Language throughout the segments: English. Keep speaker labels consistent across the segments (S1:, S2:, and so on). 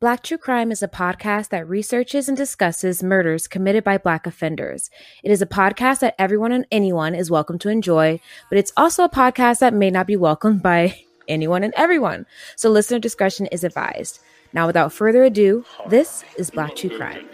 S1: Black True Crime is a podcast that researches and discusses murders committed by Black offenders. It is a podcast that everyone and anyone is welcome to enjoy, but it's also a podcast that may not be welcomed by anyone and everyone. So listener discretion is advised. Now, without further ado, this is Black True Crime.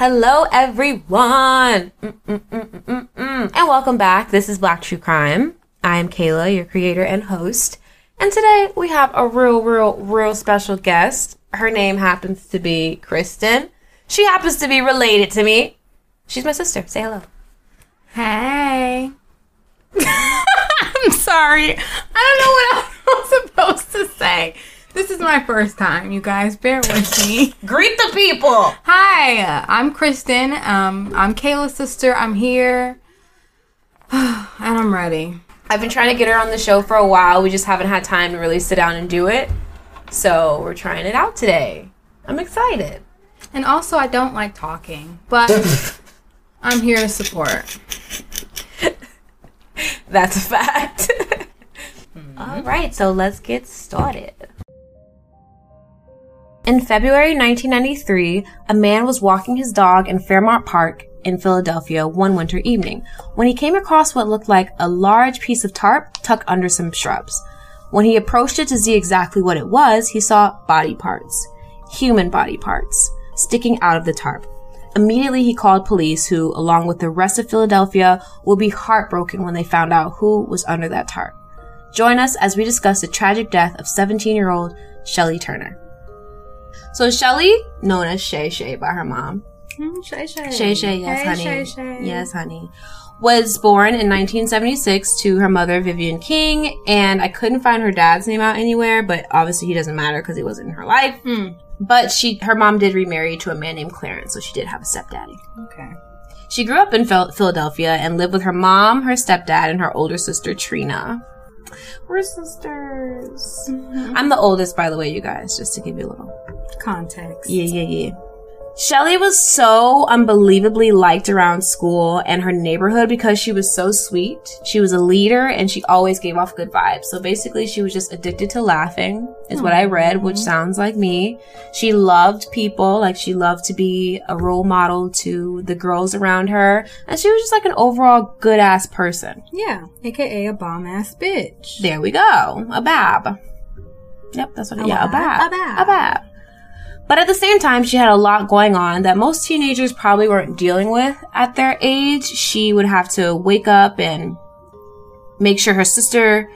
S1: Hello, everyone, Mm-mm-mm-mm-mm. and welcome back. This is Black True Crime. I am Kayla, your creator and host, and today we have a real, real, real special guest. Her name happens to be Kristen. She happens to be related to me. She's my sister. Say hello.
S2: Hey. I'm sorry. I don't know what I was supposed to say. This is my first time, you guys. Bear with me.
S1: Greet the people.
S2: Hi, I'm Kristen. Um, I'm Kayla's sister. I'm here. and I'm ready.
S1: I've been trying to get her on the show for a while. We just haven't had time to really sit down and do it. So we're trying it out today. I'm excited.
S2: And also, I don't like talking, but I'm here to support.
S1: That's a fact. All right, so let's get started. In February 1993, a man was walking his dog in Fairmount Park in Philadelphia one winter evening when he came across what looked like a large piece of tarp tucked under some shrubs. When he approached it to see exactly what it was, he saw body parts, human body parts, sticking out of the tarp. Immediately he called police who, along with the rest of Philadelphia, will be heartbroken when they found out who was under that tarp. Join us as we discuss the tragic death of 17-year-old Shelley Turner. So Shelley, known as Shay Shay by her mom,
S2: Shay Shay.
S1: Shay Shay, yes,
S2: Hey,
S1: honey.
S2: Shay Shay.
S1: Yes, honey. Was born in 1976 to her mother, Vivian King, and I couldn't find her dad's name out anywhere, but obviously he doesn't matter because he wasn't in her life.
S2: Hmm.
S1: But she, her mom did remarry to a man named Clarence, so she did have a stepdaddy.
S2: Okay.
S1: She grew up in Phil- Philadelphia and lived with her mom, her stepdad, and her older sister, Trina. We're sisters. I'm the oldest, by the way, you guys, just to give you a little
S2: Context.
S1: yeah, yeah, yeah. Shelly was so unbelievably liked around school and her neighborhood because she was so sweet. She was a leader and she always gave off good vibes. So basically, she was just addicted to laughing, is what I read, which sounds like me. She loved people, like she loved to be a role model to the girls around her. And she was just like an overall good ass person.
S2: Yeah. AKA a bomb ass bitch.
S1: There we go. A bab. Yep, that's what it Yeah, a bab.
S2: A bab.
S1: A bab. But at the same time, she had a lot going on that most teenagers probably weren't dealing with at their age. She would have to wake up and make sure her sister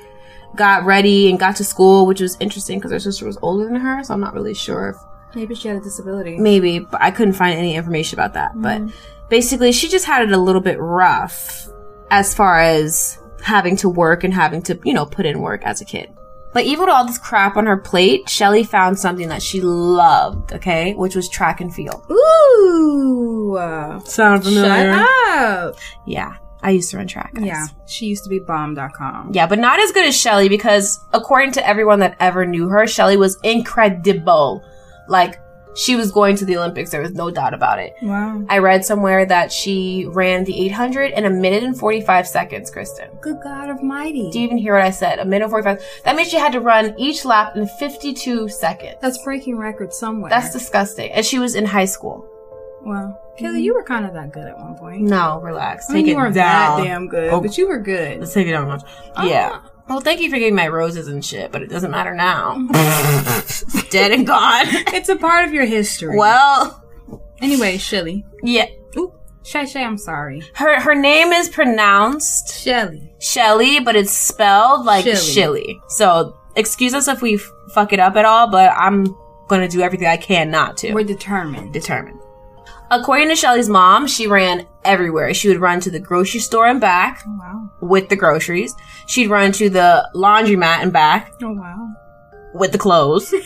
S1: got ready and got to school, which was interesting because her sister was older than her. So I'm not really sure if
S2: Maybe she had a disability.
S1: maybe, but I couldn't find any information about that. But mm. basically, she just had it a little bit rough as far as having to work and having to, you know, put in work as a kid. But even with all this crap on her plate, Shelly found something that she loved, okay, which was track and field.
S2: Ooh.
S1: Sound
S2: Shut up.
S1: Yeah, I used to run track. guys.
S2: Yeah. She used to be bomb.com.
S1: Yeah, but not as good as Shelly because according to everyone that ever knew her, Shelly was incredible. Like, she was going to the Olympics, there was no doubt about it.
S2: Wow.
S1: I read somewhere that she ran the 800 in a minute and 45 seconds, Kristen.
S2: Good God Almighty.
S1: Do you even hear what I said? A minute and 45. That means she had to run each lap in 52 seconds.
S2: That's breaking records somewhere.
S1: That's disgusting. And she was in high school.
S2: Well, Kayla, mm-hmm. you were kind of that good at one point.
S1: No, relax.
S2: I mean,
S1: Take
S2: you weren't
S1: down.
S2: that damn good,
S1: Oh.
S2: but you were good.
S1: Let's take it down a notch. Yeah. Ah. Well, thank you for giving my roses and shit, but it doesn't matter now. Dead and gone.
S2: It's a part of your history.
S1: well,
S2: Anyway, Shelly.
S1: yeah.
S2: Ooh, Shay Shay, I'm sorry.
S1: Her her name is pronounced
S2: Shelly.
S1: Shelly, but it's spelled like
S2: Shilly.
S1: Shilly. So excuse us if we f- fuck it up at all, but I'm gonna do everything I can not to.
S2: We're determined.
S1: determined. According to Shelly's mom, she ran everywhere. She would run to the grocery store and back
S2: Oh, wow.
S1: with the groceries. She'd run to the laundromat and back
S2: Oh, wow.
S1: with the clothes.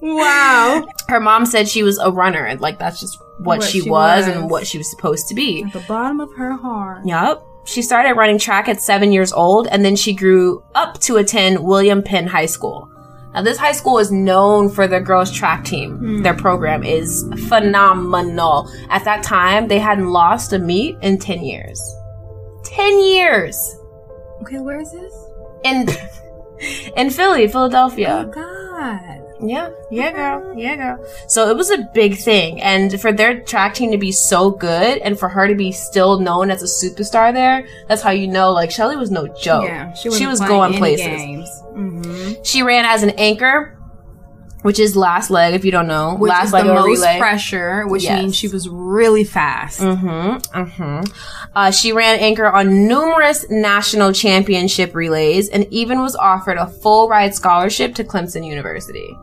S2: Wow.
S1: Her mom said she was a runner, and like that's just what,
S2: What
S1: she,
S2: she
S1: was,
S2: was.
S1: and what she was supposed to be.
S2: At the bottom of her heart.
S1: Yep. She started running track at seven years old, and then she grew up to attend William Penn High School. Now, this high school is known for their girls' track team. Hmm. Their program is phenomenal. At that time, they hadn't lost a meet in 10 years. 10 years!
S2: Okay, where is this?
S1: In, in Philly, Philadelphia.
S2: Oh God.
S1: Yeah, yeah, girl, yeah, girl. So it was a big thing, and for their track team to be so good, and for her to be still known as a superstar there, that's how you know, like Shelly was no joke.
S2: Yeah, she,
S1: she was going places.
S2: Mm-hmm.
S1: She ran as an anchor, which is last leg, if you don't know,
S2: Which
S1: last
S2: is
S1: leg
S2: the most
S1: relay.
S2: pressure, which
S1: Yes.
S2: means she was really fast.
S1: Mm-hmm. Mm-hmm. Uh, she ran anchor on numerous national championship relays, and even was offered a full ride scholarship to Clemson University.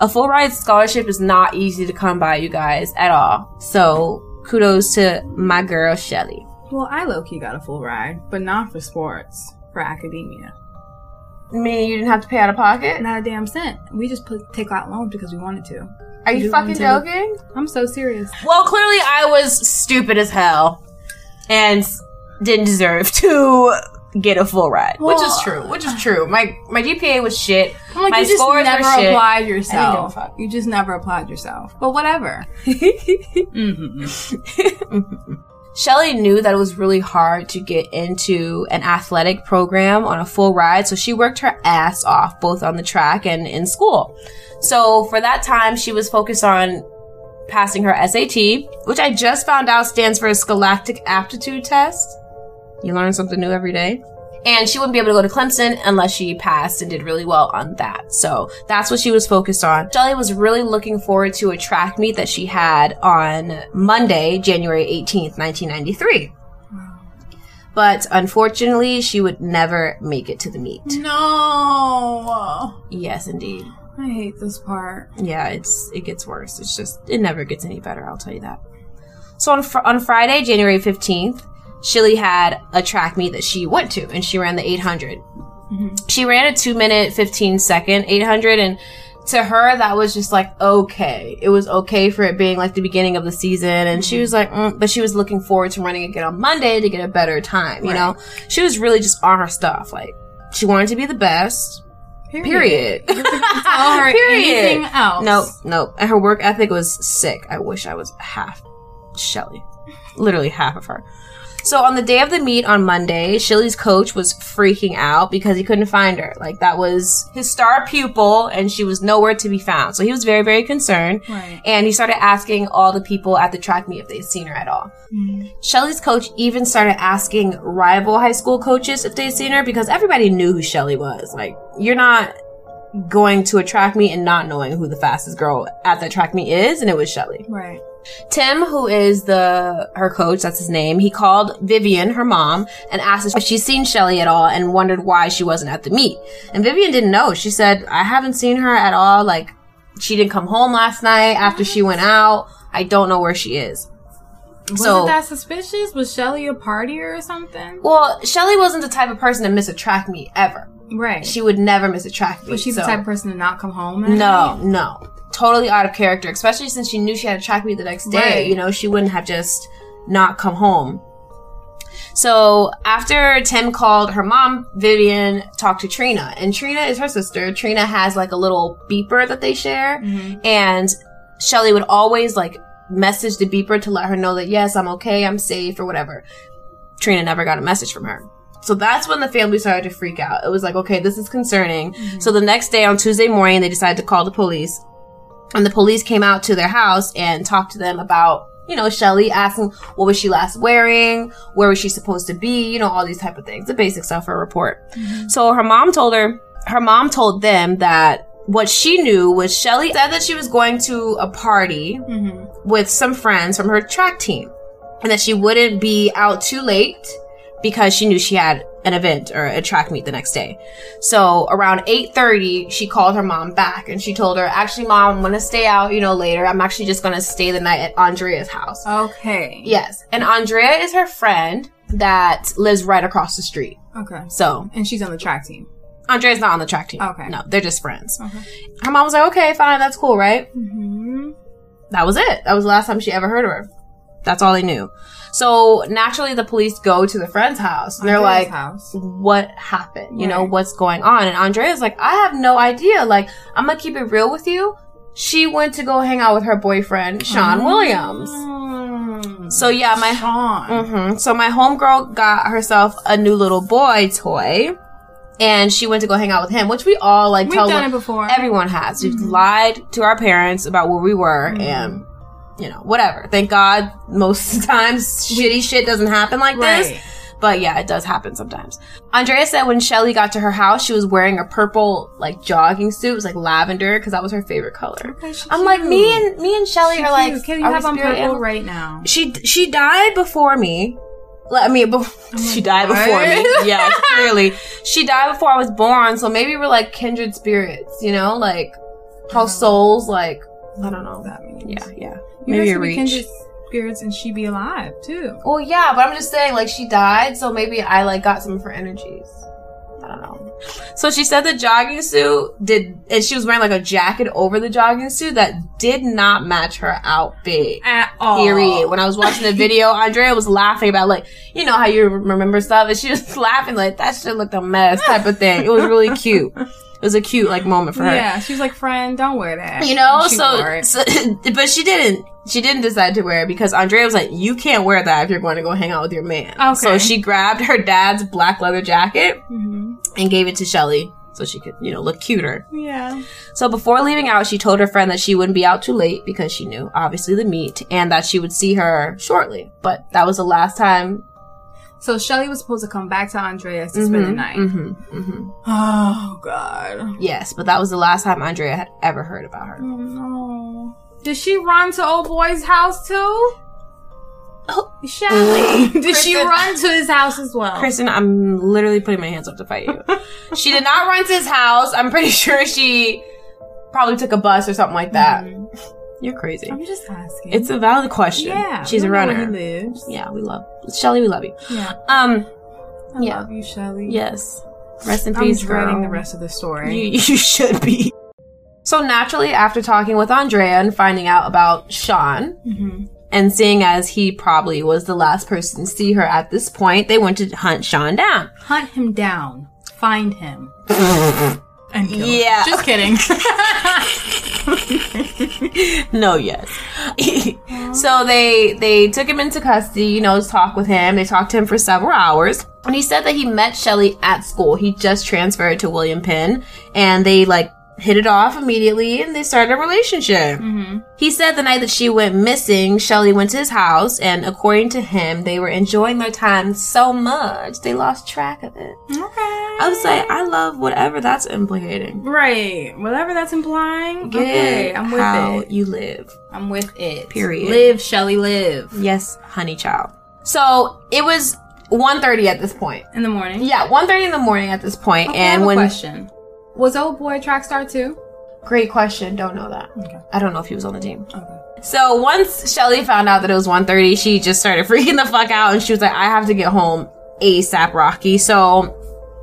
S1: A full ride scholarship is not easy to come by, you guys, at all. So kudos to my girl Shelly.
S2: Well, I low key got a full ride, but not for sports, for academia.
S1: Meaning you didn't have to pay out of pocket?
S2: Not a damn cent. We just put take out loans because we wanted to.
S1: Are you fucking joking?
S2: I'm so serious.
S1: Well, clearly I was stupid as hell and didn't deserve to get a full ride, which is true. Which is true. My my GPA was shit.
S2: I'm like,
S1: my
S2: you just never
S1: were shit.
S2: applied
S1: I didn't
S2: yourself.
S1: give a fuck.
S2: You just never applied yourself. But whatever. mm-hmm.
S1: Shelly knew that it was really hard to get into an athletic program on a full ride, so she worked her ass off both on the track and in school. So for that time, she was focused on passing her SAT, which I just found out stands for a Scholastic Aptitude Test. You learn something new every day. And she wouldn't be able to go to Clemson unless she passed and did really well on that. So that's what she was focused on. Shelly was really looking forward to a track meet that she had on Monday, January 18th, 1993. But unfortunately, she would never make it to the meet.
S2: No.
S1: Yes, indeed.
S2: I hate this part.
S1: Yeah, it's it gets worse. It's just it never gets any better. I'll tell you that. So on fr- on Friday, January fifteenth, Shilly had a track meet that she went to, and she ran the eight She ran a two minute fifteen second eight hundred, and to her that was just like okay. It was okay for it being like the beginning of the season, and she was like, mm, but she was looking forward to running again on Monday to get a better time. You know, she was really just on her stuff. Like she wanted to be the best. Period.
S2: Tell her anything else.
S1: Nope, nope. And her work ethic was sick. I wish I was half Shelly. Literally half of her. So on the day of the meet on Monday, Shelly's coach was freaking out because he couldn't find her. Like that was his star pupil and she was nowhere to be found. So he was very, very concerned.
S2: Right.
S1: And he started asking all the people at the track meet if they'd seen her at all. Mm-hmm. Shelly's coach even started asking rival high school coaches if they'd seen her because everybody knew who Shelly was. Like, you're not going to a track meet and not knowing who the fastest girl at that track meet is, and it was Shelly.
S2: Right.
S1: Tim, who is the her coach, that's his name, he called Vivian, her mom, and asked if she's seen Shelly at all and wondered why she wasn't at the meet. And Vivian didn't know. She said, I haven't seen her at all. Like, she didn't come home last night after she went out. I don't know where she is.
S2: Was
S1: So-
S2: that suspicious? Was Shelly a partier or something?
S1: Well, Shelly wasn't the type of person to miss a track meet ever.
S2: Right.
S1: She would never miss a track meet.
S2: was she the
S1: so-
S2: type of person to not come home?
S1: No,
S2: night?
S1: no. Totally out of character, especially since she knew she had a track meet the next day.
S2: Right.
S1: You know, she wouldn't have just not come home. So after Tim called her mom, Vivian talked to Trina, and Trina is her sister. Trina has like a little beeper that they share, mm-hmm. and Shelly would always like message the beeper to let her know that yes, I'm okay, I'm safe, or whatever. Trina never got a message from her. So that's when the family started to freak out. It was like, okay, this is concerning. Mm-hmm. So the next day on Tuesday morning, they decided to call the police. And the police came out to their house and talked to them about, you know, Shelly asking what was she last wearing? Where was she supposed to be? You know, all these type of things. The basic stuff for a report. Mm-hmm. So her mom told her, her mom told them that what she knew was Shelly said that she was going to a party mm-hmm. with some friends from her track team and that she wouldn't be out too late because she knew she had an event or a track meet the next day. So around 8:30, she called her mom back and she told her, "Actually, mom, I'm going to stay out, you know, later. I'm actually just going to stay the night at Andrea's house."
S2: Okay.
S1: Yes. And Andrea is her friend that lives right across the street.
S2: Okay.
S1: So,
S2: And she's on the track team.
S1: Andrea's not on the track team.
S2: Okay.
S1: No, they're just friends.
S2: Okay.
S1: Her mom was like, okay, fine, that's cool, right?
S2: Mm-hmm.
S1: That was it. That was the last time she ever heard of her. That's all they knew. So naturally, the police go to the friend's house and they're like,
S2: house.
S1: what happened? You know, what's going on? And Andrea's like, I have no idea. Like, I'm gonna keep it real with you. She went to go hang out with her boyfriend, Sean Williams.
S2: Mm.
S1: So yeah, my
S2: Sean.
S1: hmm So my homegirl got herself a new little boy toy, and she went to go hang out with him, which we all like.
S2: We've
S1: tell
S2: done it before.
S1: Everyone has. We've lied to our parents about where we were, and you know, whatever. Thank God, most times shitty shit doesn't happen like this. But yeah, it does happen sometimes. Andrea said when Shelly got to her house, she was wearing a purple like jogging suit. It was like lavender because that was her favorite color.
S2: Okay,
S1: I'm like me and me and Shelly are like.
S2: cute. Can you have on purple
S1: animals?
S2: right now?
S1: She she died before me. Like, I mean, bef- she died
S2: what?
S1: before me. Yeah, clearly she died before I was born. So maybe we're like kindred spirits. You know, like how souls like I don't know.
S2: What that means.
S1: Yeah, yeah. Maybe
S2: guys
S1: a
S2: could be
S1: reach.
S2: spirits and she be alive too.
S1: Well, yeah, but I'm just saying, like, she died, so maybe I, like, got some of her energies. I don't know. So she said the jogging suit did, and she was wearing, like, a jacket over the jogging suit that did not match her outfit.
S2: At all.
S1: Period. When I was watching the video, Andrea was laughing about, like, you know how you remember stuff, and she was laughing, like, that shit looked a mess type of thing. It was really cute. It was a cute, like, moment for her.
S2: Yeah, she was like, friend, don't wear that.
S1: You know, so, so, but she didn't. She didn't decide to wear it because Andrea was like, "You can't wear that if you're going to go hang out with your man."
S2: Okay.
S1: So she grabbed her dad's black leather jacket
S2: Mhm.
S1: and gave it to Shelly so she could, you know, look cuter.
S2: Yeah.
S1: So before leaving out, she told her friend that she wouldn't be out too late because she knew, obviously, the meet and that she would see her shortly. But that was the last time.
S2: So Shelly was supposed to come back to Andreas to spend the night.
S1: hmm hmm
S2: Oh God.
S1: Yes, but that was the last time Andrea had ever heard about her.
S2: Oh no. Did she run to old boy's house too?
S1: Oh,
S2: Shelly. Did she run to his house as well?
S1: Kristen, I'm literally putting my hands up to fight you. she did not run to his house. I'm pretty sure she probably took a bus or something like that. You're crazy.
S2: I'm just asking.
S1: It's a valid question.
S2: yeah.
S1: she's a runner.
S2: Lives.
S1: Yeah, we love Shelly. We love you.
S2: Yeah.
S1: Um,
S2: I
S1: Yeah.
S2: love you, Shelly.
S1: yes. Rest in
S2: I'm
S1: peace,
S2: dreading
S1: girl.
S2: the rest of the story.
S1: You, you should be. So naturally, after talking with Andrea and finding out about Sean,
S2: hmm
S1: and seeing as he probably was the last person to see her at this point, they went to hunt Sean down.
S2: Hunt him down. Find him. and kill.
S1: Yeah.
S2: Just kidding.
S1: no, yes. so they they took him into custody, you know, to talk with him. They talked to him for several hours. And he said that he met Shelly at school. He just transferred to William Penn and they like hit it off immediately and they started a relationship. Mm-hmm. He said the night that she went missing, Shelly went to his house and according to him, they were enjoying their time so much they lost track of it.
S2: okay.
S1: I would say I love whatever that's implicating.
S2: Right. Whatever that's implying.
S1: Get
S2: okay. I'm with
S1: how
S2: it.
S1: you live.
S2: I'm with it.
S1: Period.
S2: Live, Shelly, live.
S1: Yes, honey child. So it was 1.30 at this point.
S2: In the morning.
S1: Yeah, 1.30 in the morning at this point.
S2: Okay,
S1: and when
S2: question. Was old boy a track star too?
S1: great question, don't know that.
S2: Okay.
S1: I don't know if he was on the team.
S2: Okay.
S1: So once Shelly found out that it was 1.30, she just started freaking the fuck out and she was like, I have to get home ASAP Rocky. So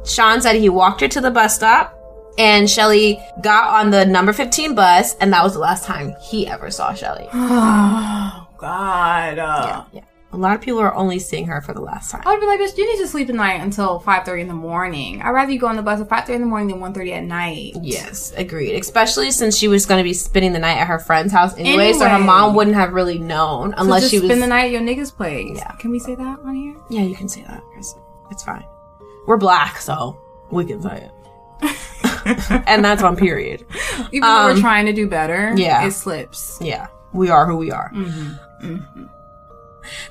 S1: Sean said he walked her to the bus stop and Shelly got on the number 15 bus and that was the last time he ever saw Shelly.
S2: Oh God.
S1: Uh, yeah, yeah. A lot of people are only seeing her for the last time.
S2: I would be like, bitch, you need to sleep at night until 5.30 in the morning. I'd rather you go on the bus at 5.30 in the morning than 1.30 at night.
S1: Yes, agreed. Especially since she was going to be spending the night at her friend's house anyway, so her mom wouldn't have really known unless
S2: just
S1: she was.
S2: spend the night at your nigga's place.
S1: Yeah.
S2: Can we say that on here?
S1: yeah, you can say that, Chris. It's fine. We're black, so we can say it. and that's on period.
S2: Even though
S1: Um,
S2: we're trying to do better,
S1: yeah.
S2: it slips.
S1: Yeah, we are who we are.
S2: Mm-hmm.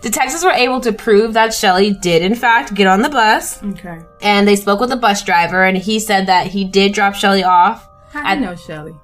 S1: Detectives were able to prove that Shelly did, in fact, get on the bus,
S2: Okay.
S1: and they spoke with the bus driver, and he said that he did drop Shelly off
S2: How
S1: I-
S2: do you know Shelly?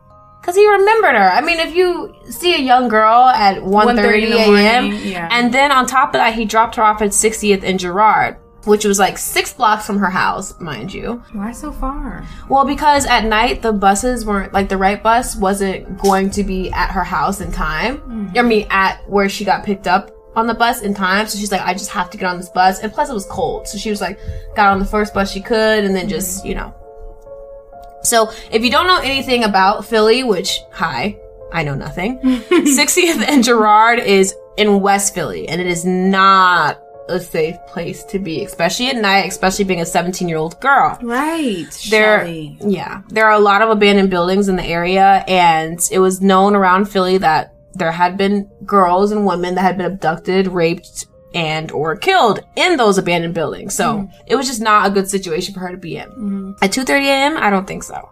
S1: Because he remembered her. I mean, if you see a young girl at 1.30
S2: 1:30
S1: a.m.,
S2: yeah.
S1: and then on top of that, he dropped her off at 60th and Girard which was like six blocks from her house, mind you.
S2: Why so far?
S1: Well, because at night, the buses weren't, like, the right bus wasn't going to be at her house in time.
S2: Mm-hmm.
S1: I mean, at where she got picked up on the bus in time. So she's like, I just have to get on this bus. And plus, it was cold. So she was like, got on the first bus she could, and then
S2: Mm-hmm.
S1: just, you know, So if you don't know anything about Philly, which, hi, I know nothing, 60th and Girard is in West Philly, and it is not a safe place to be, especially at night, especially being a 17 year old girl.
S2: Right.
S1: There,
S2: Shelley.
S1: yeah, there are a lot of abandoned buildings in the area, and it was known around Philly that there had been girls and women that had been abducted, raped, and or killed in those abandoned buildings. So mm-hmm. it was just not a good situation for her to be in. Mm-hmm. At 2:30 a.m., I don't think so.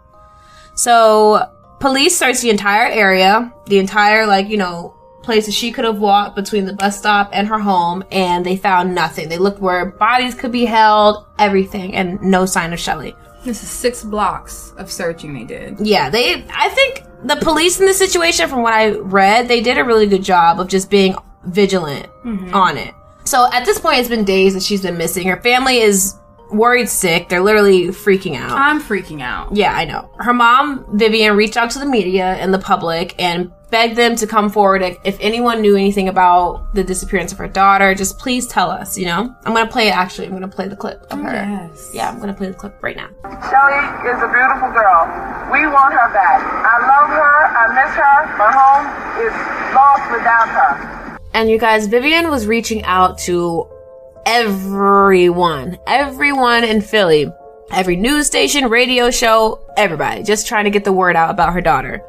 S1: So police searched the entire area, the entire like you know places she could have walked between the bus stop and her home, and they found nothing. They looked where bodies could be held, everything, and no sign of Shelley.
S2: This is six blocks of searching they did.
S1: Yeah, they. I think the police in this situation, from what I read, they did a really good job of just being vigilant mm-hmm. on it. So at this point, it's been days that she's been missing. Her family is worried sick. They're literally freaking out.
S2: I'm freaking out.
S1: Yeah, I know. Her mom, Vivian, reached out to the media and the public and begged them to come forward if- if anyone knew anything about the disappearance of her daughter. Just please tell us, you know? I'm gonna play it actually. I'm gonna play the clip of oh, her.
S2: Yes.
S1: Yeah, I'm gonna play the clip right now.
S3: Shelly is a beautiful girl. We want her back. I love her. I miss her. My home is lost without her.
S1: And you guys, Vivian was reaching out to everyone, everyone in Philly, every news station, radio show, everybody, just trying to get the word out about her daughter.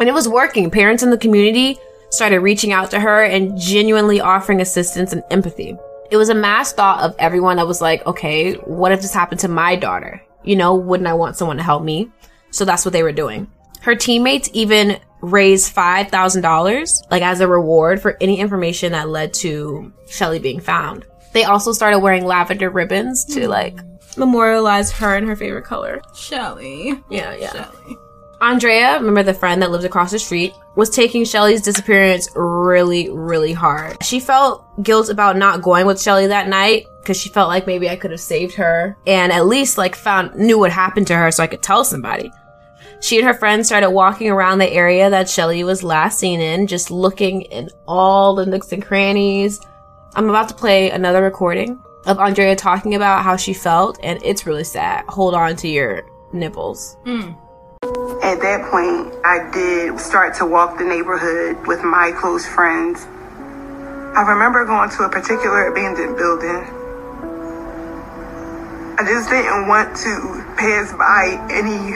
S1: And it was working. Parents in the community started reaching out to her and genuinely offering assistance and empathy. It was a mass thought of everyone that was like, okay, what if this happened to my daughter? You know, wouldn't I want someone to help me? So that's what they were doing. Her teammates even raised $5,000, like as a reward for any information that led to Shelly being found. They also started wearing lavender ribbons to hmm. like memorialize her in her favorite color.
S2: Shelly.
S1: Yeah, yeah.
S2: Shelly.
S1: Andrea, remember the friend that lived across the street, was taking Shelly's disappearance really, really hard. She felt guilt about not going with Shelly that night because she felt like maybe I could have saved her and at least like found knew what happened to her so I could tell somebody. She and her friends started walking around the area that Shelly was last seen in, just looking in all the nooks and crannies. I'm about to play another recording of Andrea talking about how she felt, and it's really sad. Hold on to your nipples. Hmm.
S4: At that point, I did start to walk the neighborhood with my close friends. I remember going to a particular abandoned building. I just didn't want to pass by any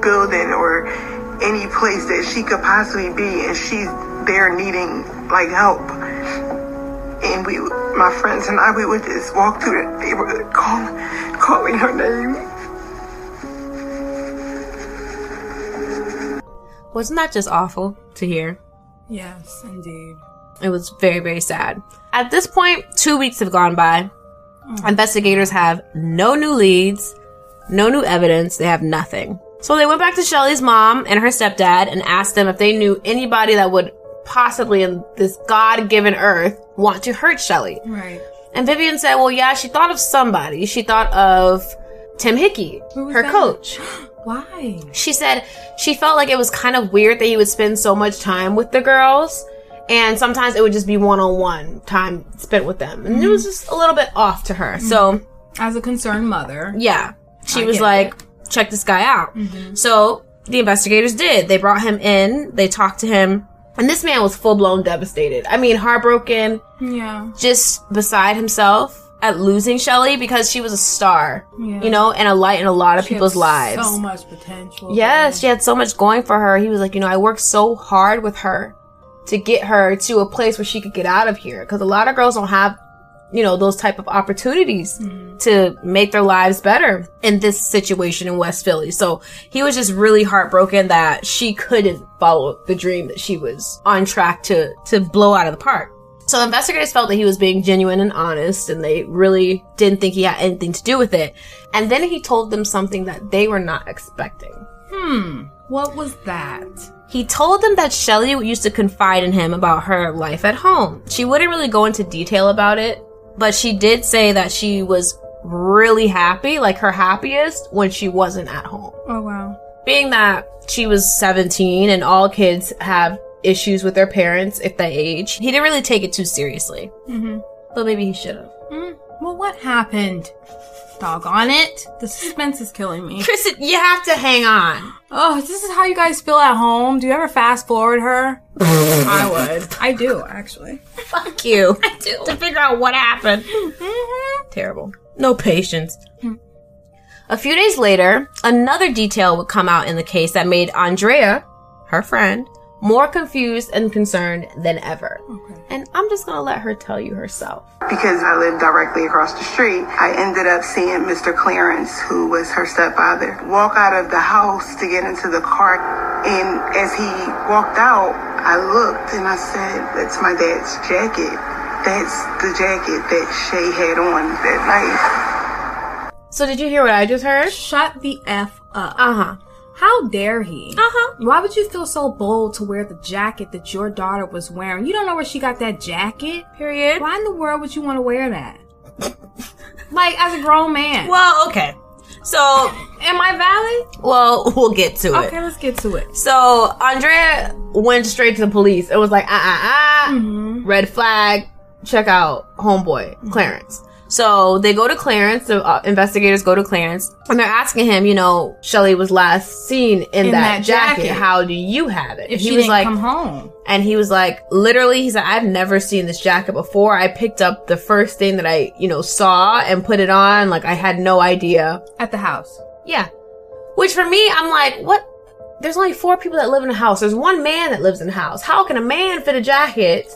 S4: building or any place that she could possibly be and she's there needing like help. And we, my friends and I, we would just walk through the neighborhood calling, calling her name.
S1: Wasn't that just awful to hear?
S2: Yes, indeed.
S1: It was very, very sad. At this point, two weeks have gone by. Mm. Investigators have no new leads, no new evidence, they have nothing. So they went back to Shelly's mom and her stepdad and asked them if they knew anybody that would possibly in this God given earth want to hurt Shelly.
S2: Right.
S1: And Vivian said, well, yeah, she thought of somebody. She thought of Tim Hickey, her
S2: that?
S1: coach.
S2: Why?
S1: She said she felt like it was kind of weird that he would spend so much time with the girls. And sometimes it would just be one on one time spent with them. And it was just a little bit off to her. So,
S2: As a concerned mother.
S1: yeah, she
S2: I
S1: was like, check this guy out. Mm-hmm. So the investigators did. They brought him in, they talked to him, and this man was full blown devastated. I mean, heartbroken,
S2: Yeah.
S1: just beside himself at losing Shelly because she was a star,
S2: Yeah.
S1: you know, and a light in a lot of
S2: She
S1: people's lives.
S2: So much potential.
S1: Yes, she had so much going for her. He was like, you know, I worked so hard with her to get her to a place where she could get out of here. Cause a lot of girls don't have, you know, those type of opportunities mm-hmm. to make their lives better in this situation in West Philly. So he was just really heartbroken that she couldn't follow the dream that she was on track to, to blow out of the park. So the investigators felt that he was being genuine and honest and they really didn't think he had anything to do with it. And then he told them something that they were not expecting.
S2: Hmm, what was that?
S1: He told them that Shelly used to confide in him about her life at home. She wouldn't really go into detail about it, but she did say that she was really happy, like her happiest, when she wasn't at home.
S2: Oh wow.
S1: Being that she was 17 and all kids have issues with their parents if they age, he didn't really take it too seriously.
S2: Mm-hmm.
S1: But maybe he should have. Mm-hmm.
S2: Well, what happened? Doggone it. The suspense is killing me.
S1: Kristen, you have to hang on.
S2: Oh, this is how you guys feel at home? Do you ever fast forward her? I would. I do, actually.
S1: Fuck you. I do. To figure out what happened. Mm-hmm. Terrible. No patience. Hmm. A few days later, another detail would come out in the case that made Andrea, her friend, more confused and concerned than ever. And I'm just gonna let her tell you herself.
S4: Because I lived directly across the street, I ended up seeing Mr. Clarence, who was her stepfather, walk out of the house to get into the car. And as he walked out, I looked and I said, That's my dad's jacket. That's the jacket that Shay had on that night.
S1: So did you hear what I just heard?
S2: Shut the F up.
S1: Uh huh.
S2: How dare he?
S1: Uh huh.
S2: Why would you feel so bold to wear the jacket that your daughter was wearing? You don't know where she got that jacket?
S1: Period.
S2: Why in the world would you want to wear that? like, as a grown man.
S1: Well, okay. So,
S2: Am I valid?
S1: well, we'll get to it.
S2: Okay, let's get to it.
S1: So Andrea went straight to the police. It was like, ah, ah, ah, red flag. Check out homeboy Clarence. So they go to Clarence. The uh, investigators go to Clarence, and they're asking him, you know, Shelly was last seen in,
S2: In
S1: that,
S2: that
S1: jacket.
S2: jacket.
S1: How do you have it?
S2: If
S1: he was
S2: didn't
S1: like,
S2: come home.
S1: and he was like, literally, he said, I've never seen this jacket before. I picked up the first thing that I, you know, saw and put it on. Like I had no idea.
S2: At the house.
S1: Yeah. Which for me, I'm like, what? There's only four people that live in a house. There's one man that lives in a house. How can a man fit a jacket,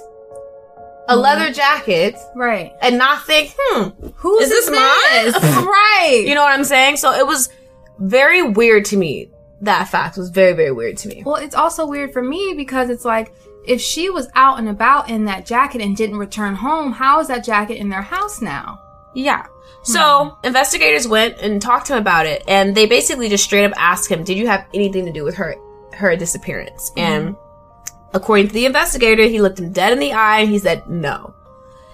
S1: a mm-hmm. leather jacket,
S2: Right.
S1: and not think, hmm,
S2: Who's
S1: Is this mine?
S2: right.
S1: you know what I'm saying? So it was very weird to me. That fact was very, very weird to me.
S2: Well, it's also weird for me because it's like if she was out and about in that jacket and didn't return home, how is that jacket in their house now?
S1: Yeah. Hmm. So investigators went and talked to him about it, and they basically just straight up asked him, "Did you have anything to do with her her disappearance?" And mm-hmm. According to the investigator, he looked him dead in the eye and he said, "No."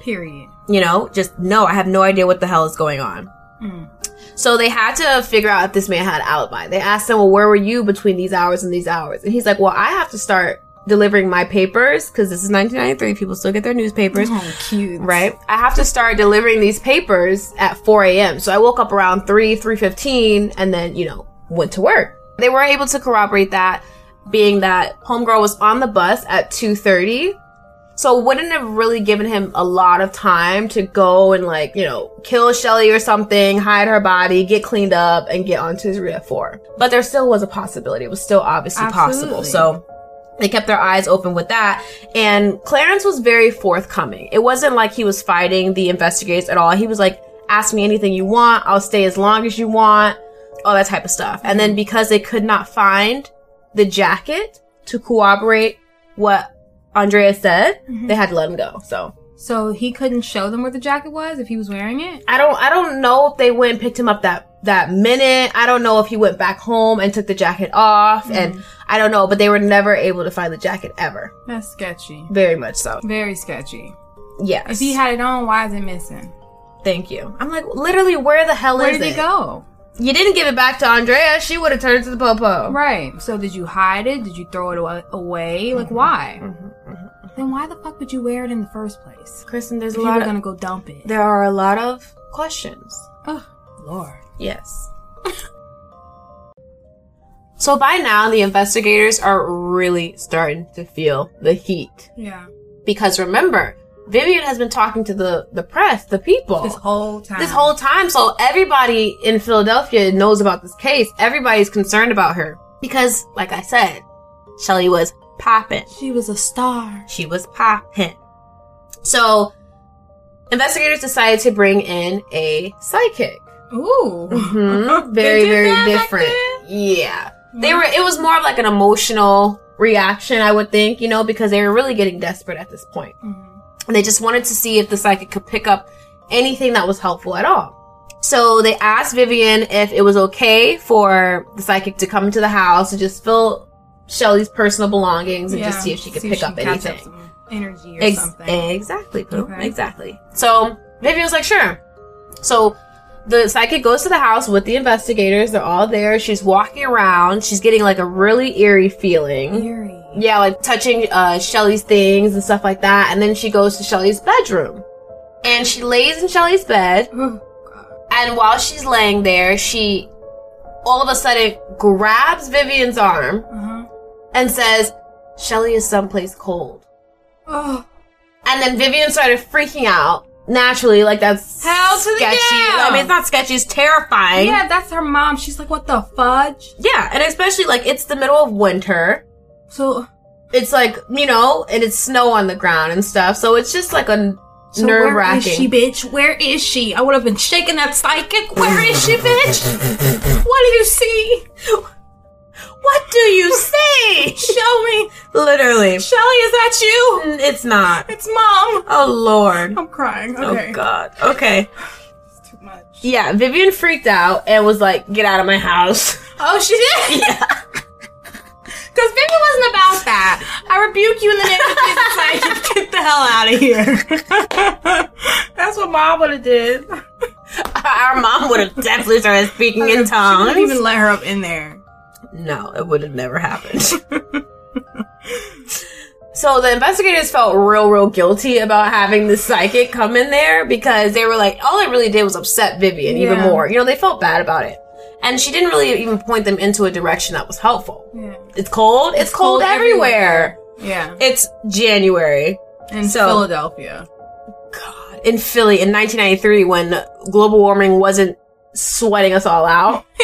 S2: Period.
S1: You know, just no. I have no idea what the hell is going on. Hmm. So they had to figure out if this man had an alibi. They asked him, "Well, where were you between these hours and these hours?" And he's like, "Well, I have to start." Delivering my papers because this is 1993. People still get their newspapers.
S2: Oh, cute.
S1: Right. I have to start delivering these papers at 4 a.m. So I woke up around 3, 3.15 and then, you know, went to work. They were able to corroborate that being that homegirl was on the bus at 2.30. So wouldn't have really given him a lot of time to go and like, you know, kill Shelly or something, hide her body, get cleaned up and get onto his at 4. But there still was a possibility. It was still obviously possible. So they kept their eyes open with that. And Clarence was very forthcoming. It wasn't like he was fighting the investigators at all. He was like, ask me anything you want. I'll stay as long as you want. All that type of stuff. And then mm-hmm. because they could not find the jacket to corroborate what Andrea said, mm-hmm. they had to let him go. So
S2: So he couldn't show them where the jacket was if he was wearing it?
S1: I don't, I don't know if they went and picked him up that, that minute. I don't know if he went back home and took the jacket off. And mm-hmm. I don't know, but they were never able to find the jacket ever.
S2: That's sketchy.
S1: Very much so.
S2: Very sketchy.
S1: Yes.
S2: If he had it on, why is it missing?
S1: Thank you. I'm like, literally, where the hell
S2: Where
S1: is
S2: did
S1: it?
S2: it go?
S1: You didn't give it back to Andrea. She would have turned it to the popo.
S2: Right. So did you hide it? Did you throw it awa- away? Like mm-hmm. why? Mm-hmm. Mm-hmm. Then why the fuck would you wear it in the first place?
S1: Kristen, there's
S2: If
S1: a lot of,
S2: gonna go dump it.
S1: there are a lot of questions.
S2: Oh, Lord.
S1: Yes. so by now, the investigators are really starting to feel the heat.
S2: Yeah.
S1: Because remember, Vivian has been talking to the, the press, the people.
S2: This whole time.
S1: this whole time. So everybody in Philadelphia knows about this case. Everybody's concerned about her. Because, like I said, Shelly was popping.
S2: She was a star.
S1: She was popping. So, investigators decided to bring in a psychic.
S2: Ooh.
S1: Mhm. Very, very different. Yeah. They were, it was more of like an emotional reaction, I would think, you know, because they were really getting desperate at this point. And they just wanted to see if the psychic could pick up anything that was helpful at all. So they asked Vivian if it was okay for the psychic to come into the house and just fill Shelly's personal belongings and just see if she could pick up
S2: catch
S1: anything.
S2: some energy or
S1: Ex-
S2: something.
S1: Exactly, Pooh.
S2: Okay.
S1: Exactly. So Vivian was like, sure. So the psychic goes to the house with the investigators. They're all there. She's walking around. She's getting like a really eerie feeling.
S2: Eerie.
S1: Yeah, like touching uh Shelly's things and stuff like that. And then she goes to Shelly's bedroom. And she lays in Shelly's bed.
S2: Oh,
S1: And while she's laying there, she all of a sudden grabs Vivian's arm
S2: Uh-huh.
S1: and says, Shelly is someplace cold.
S2: Oh.
S1: And then Vivian started freaking out. Naturally, like that's
S2: Hell to the
S1: sketchy. I mean, it's not sketchy, it's terrifying.
S2: Yeah, that's her mom. She's like, what the fudge?
S1: Yeah, and especially like it's the middle of winter.
S2: So,
S1: It's like, you know, and it's snow on the ground and stuff. So it's just like a
S2: so
S1: nerve
S2: where is she, bitch? Where is she? I would have been shaking that psychic. Where is she, bitch? what do you see?
S1: What do you say?
S2: Show me.
S1: Literally.
S2: Shelly, is that you?
S1: It's not.
S2: It's mom.
S1: Oh lord.
S2: I'm crying. Oh, okay.
S1: Oh god. Okay.
S2: It's too much.
S1: Yeah, Vivian freaked out and was like, "Get out of my house."
S2: Oh, she did?
S1: Yeah.
S2: Because Vivi wasn't about that. I rebuke you in the name of Jesus. Like, get the hell out of here. That's what mom would have did.
S1: Our mom would have definitely started speaking in
S2: She
S1: tongues.
S2: wouldn't even let her up in there.
S1: No, it would have never happened. so the investigators felt real, real guilty about having the psychic come in there because they were like, all it really did was upset Vivian even more. You know, they felt bad about it. And she didn't really even point them into a direction that was helpful.
S2: Yeah.
S1: It's cold. It's, cold,
S2: cold
S1: everywhere.
S2: Yeah.
S1: It's January.
S2: In
S1: So-
S2: Philadelphia.
S1: God, in Philly in 1993 when global warming wasn't sweating us all out.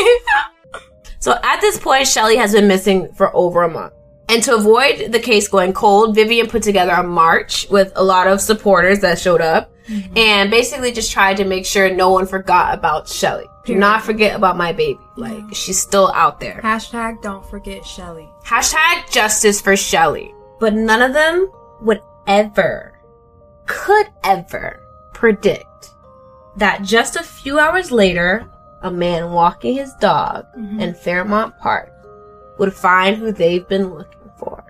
S1: So at this point, Shelly has been missing for over a month. And to avoid the case going cold, Vivian put together a march with a lot of supporters that showed up mm-hmm. and basically just tried to make sure no one forgot about Shelly. Do not forget about my baby. Like, she's still out there.
S2: Hashtag don't forget Shelly.
S1: Hashtag justice for Shelly. But none of them would ever, could ever predict that just a few hours later, a man walking his dog mm-hmm. in Fairmount Park would find who they've been looking for.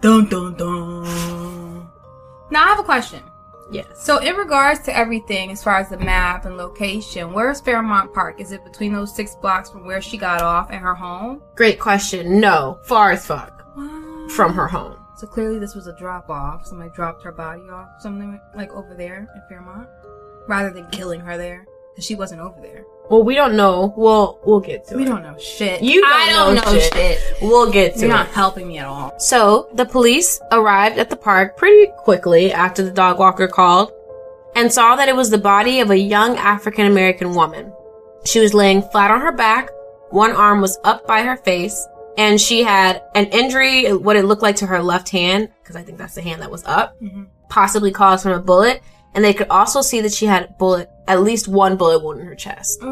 S2: Dun dun dun. Now I have a question.
S1: Yes.
S2: So in regards to everything, as far as the map and location, where's Fairmount Park? Is it between those six blocks from where she got off and her home?
S1: Great question. No, far as fuck
S2: Wow.
S1: from her home.
S2: So clearly this was a drop off. Somebody dropped her body off, something like over there in Fairmount, rather than killing her there, because she wasn't over there.
S1: Well, we don't know. We'll we'll get to
S2: We
S1: it.
S2: We don't know shit.
S1: You don't
S2: I don't
S1: know
S2: know,
S1: shit.
S2: shit.
S1: We'll get to it.
S2: You're
S1: it.
S2: not helping me at all.
S1: So the police arrived at the park pretty quickly after the dog walker called and saw that it was the body of a young African American woman. She was laying flat on her back, one arm was up by her face, and she had an injury, what it looked like to her left hand, because I think that's the hand that was up, mm-hmm. possibly caused from a bullet. And they could also see that she had bullet, at least one bullet wound in her chest.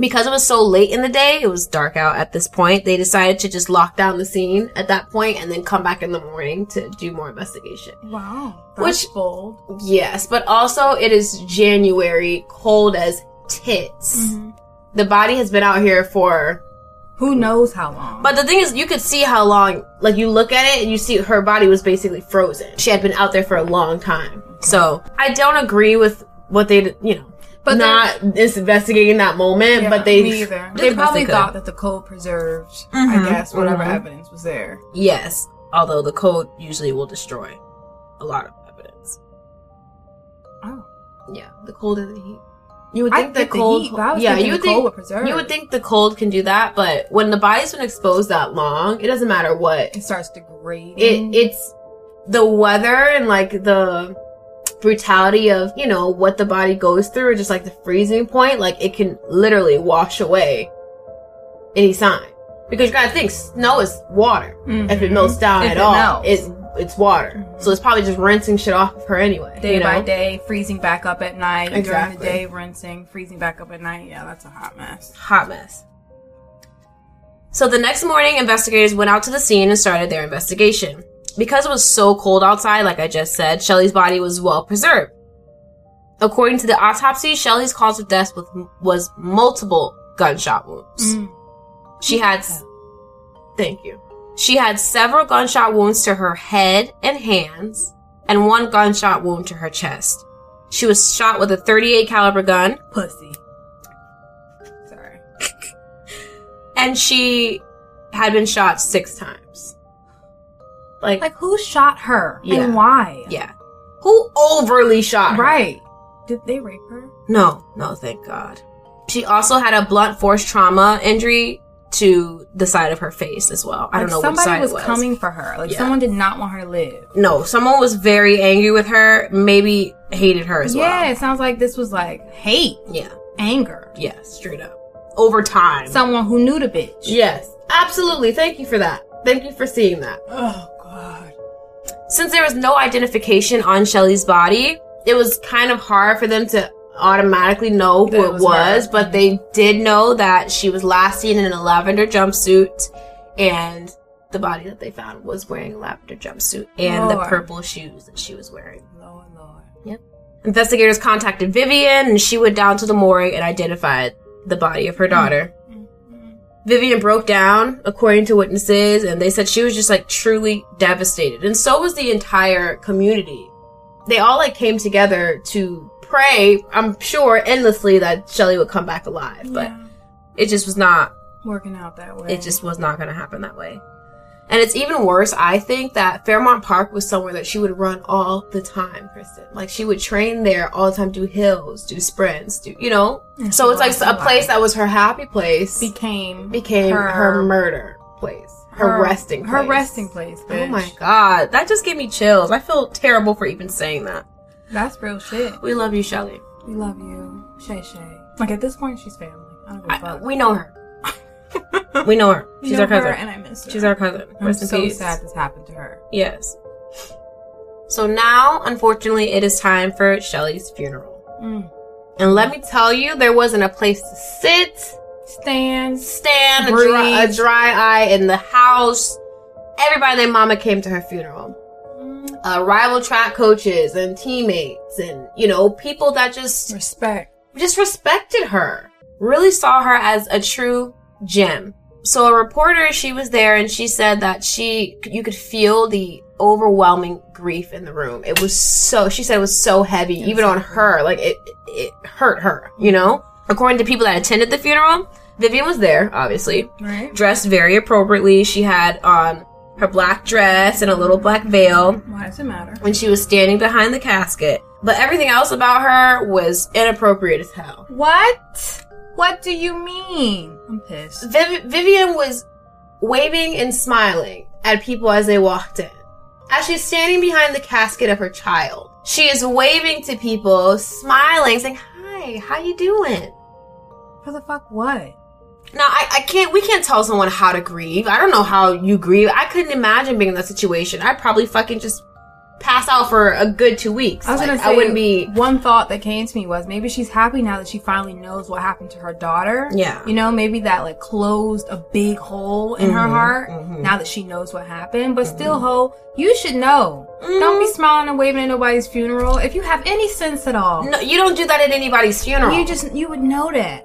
S1: Because it was so late in the day, it was dark out at this point, they decided to just lock down the scene at that point and then come back in the morning to do more investigation.
S2: wow.
S1: Which-
S2: bold.
S1: Yes, but also it is January, cold as tits. Mm-hmm. The body has been out here for,
S2: Who knows how long?
S1: but the thing is, you could see how long, like you look at it and you see her body was basically frozen. She had been out there for a long time. So I don't agree with what they, you know,
S2: But
S1: but not is investigating that moment,
S2: Yeah,
S1: but they,
S2: me either.
S1: did
S2: They probably
S1: could.
S2: thought that the code preserved,
S1: Mhm,
S2: I guess, whatever
S1: mhm.
S2: evidence was there.
S1: Yes, although the code usually will destroy a lot of evidence.
S2: Oh.
S1: Yeah, the cold and the heat. You would
S2: I
S1: think the
S2: get the
S1: cold,
S2: heat, but I was
S1: yeah, you would
S2: the cold
S1: think
S2: would preserve.
S1: you would think the cold can do that, but when the body's been exposed that long, it doesn't matter what.
S2: It starts degrading.
S1: It it's the weather and like the brutality of you know what the body goes through, or just like the freezing point. Like it can literally wash away any sign because you gotta think snow is water.
S2: Mhm.
S1: If it melts down
S2: If
S1: at
S2: it
S1: all,
S2: melts.
S1: it's it's water. So it's probably just rinsing shit off of her anyway.
S2: day
S1: you know?
S2: by day, freezing back up at night.
S1: Exactly.
S2: During the day, rinsing, freezing back up at night. Yeah, that's a hot mess.
S1: hot mess. So the next morning, investigators went out to the scene and started their investigation. Because it was so cold outside, like I just said, Shelley's body was well preserved. According to the autopsy, Shelley's cause of death was, was multiple gunshot wounds.
S2: Mm.
S1: She had, thank you. She had several gunshot wounds to her head and hands, and one gunshot wound to her chest. She was shot with a 38 caliber gun,
S2: Pussy. Sorry.
S1: and she had been shot six times. Like,
S2: Like, who shot her?
S1: Yeah.
S2: And why?
S1: yeah. Who overly shot her?
S2: Right. Did they rape her?
S1: No, no, thank God. She also had a blunt force trauma injury to the side of her face as well. I don't know which
S2: somebody
S1: side
S2: was,
S1: was.
S2: coming for her. Like
S1: Yeah.
S2: someone did not want her to live.
S1: No, someone was very angry with her, maybe hated her as
S2: yeah,
S1: well.
S2: Yeah, it sounds like this was like hate,
S1: Yeah.
S2: anger.
S1: Yeah, straight up. Over time.
S2: Someone who knew the bitch.
S1: yes, absolutely. Thank you for that. Thank you for seeing that.
S2: Oh god.
S1: Since there was no identification on Shelly's body, it was kind of hard for them to automatically know who it
S2: was
S1: was, but they did know that she was last seen in a lavender jumpsuit and the body that they found was wearing a lavender jumpsuit and the purple shoes that she was wearing.
S2: Lord, Lord.
S1: Yep. Investigators contacted Vivian and she went down to the morgue and identified the body of her daughter. Mm-hmm. Vivian broke down, according to witnesses, and they said she was just like truly devastated. And so was the entire community. They all like came together to pray, I'm sure, endlessly that Shelly would come back alive. But
S2: Yeah.
S1: it just was not
S2: Working out that way.
S1: it just was not going to happen that way. And it's even worse, I think, that Fairmount Park was somewhere that she would run all the time, Kristen. Like, she would train there all the time, do hills, do sprints, do, you know?
S2: And
S1: so it's like a place that was her happy place
S2: became
S1: became her, murder place, her, resting place.
S2: Her resting place.
S1: Oh my god, that just gave me chills. I feel terrible for even saying that.
S2: That's real shit.
S1: We love you, Shelly.
S2: We love you, Shay Shay. Like at this point, she's family. I don't give a
S1: I-
S2: fuck.
S1: we know her. we know her. She's
S2: know
S1: our cousin.
S2: her and I miss her.
S1: She's our cousin.
S2: I'm
S1: Rest
S2: so
S1: peace.
S2: sad this happened to her.
S1: Yes. So now, unfortunately, it is time for Shelly's funeral.
S2: Mm.
S1: And let me tell you, there wasn't a place to sit,
S2: Stand.
S1: stand, a dry, a dry eye in the house. Everybody and their mama came to her funeral. Uh, rival track coaches and teammates and, you know, people that just,
S2: Respect.
S1: just respected her. Really saw her as a true gem. So a reporter, she was there and she said that she, you could feel the overwhelming grief in the room. It was so, she said it was so heavy, even on her. Like it, it hurt her, you know? According to people that attended the funeral, Vivian was there, obviously,
S2: Right?
S1: dressed very appropriately. She had on her black dress and a little black veil
S2: Why does it matter?
S1: when she was standing behind the casket. But everything else about her was inappropriate as hell.
S2: What? What do you mean? I'm pissed.
S1: Viv- Vivian was waving and smiling at people as they walked in. As she's standing behind the casket of her child, she is waving to people, smiling, saying, "Hi, how you doing?"
S2: For the fuck what?
S1: Now, I, I can't, we can't tell someone how to grieve. I don't know how you grieve. I couldn't imagine being in that situation. I'd probably fucking just pass out for a good two weeks.
S2: I was
S1: Like,
S2: gonna say
S1: I wouldn't be,
S2: one thought that came to me was maybe she's happy now that she finally knows what happened to her daughter.
S1: Yeah.
S2: You know, maybe that like closed a big hole in her
S1: Mhm,
S2: heart
S1: mhm.
S2: now that she knows what happened. But still, ho, you should know. Don't
S1: Mm.
S2: be smiling and waving at nobody's funeral. If you have any sense at all,
S1: no, you don't do that at anybody's funeral.
S2: you just you would know that.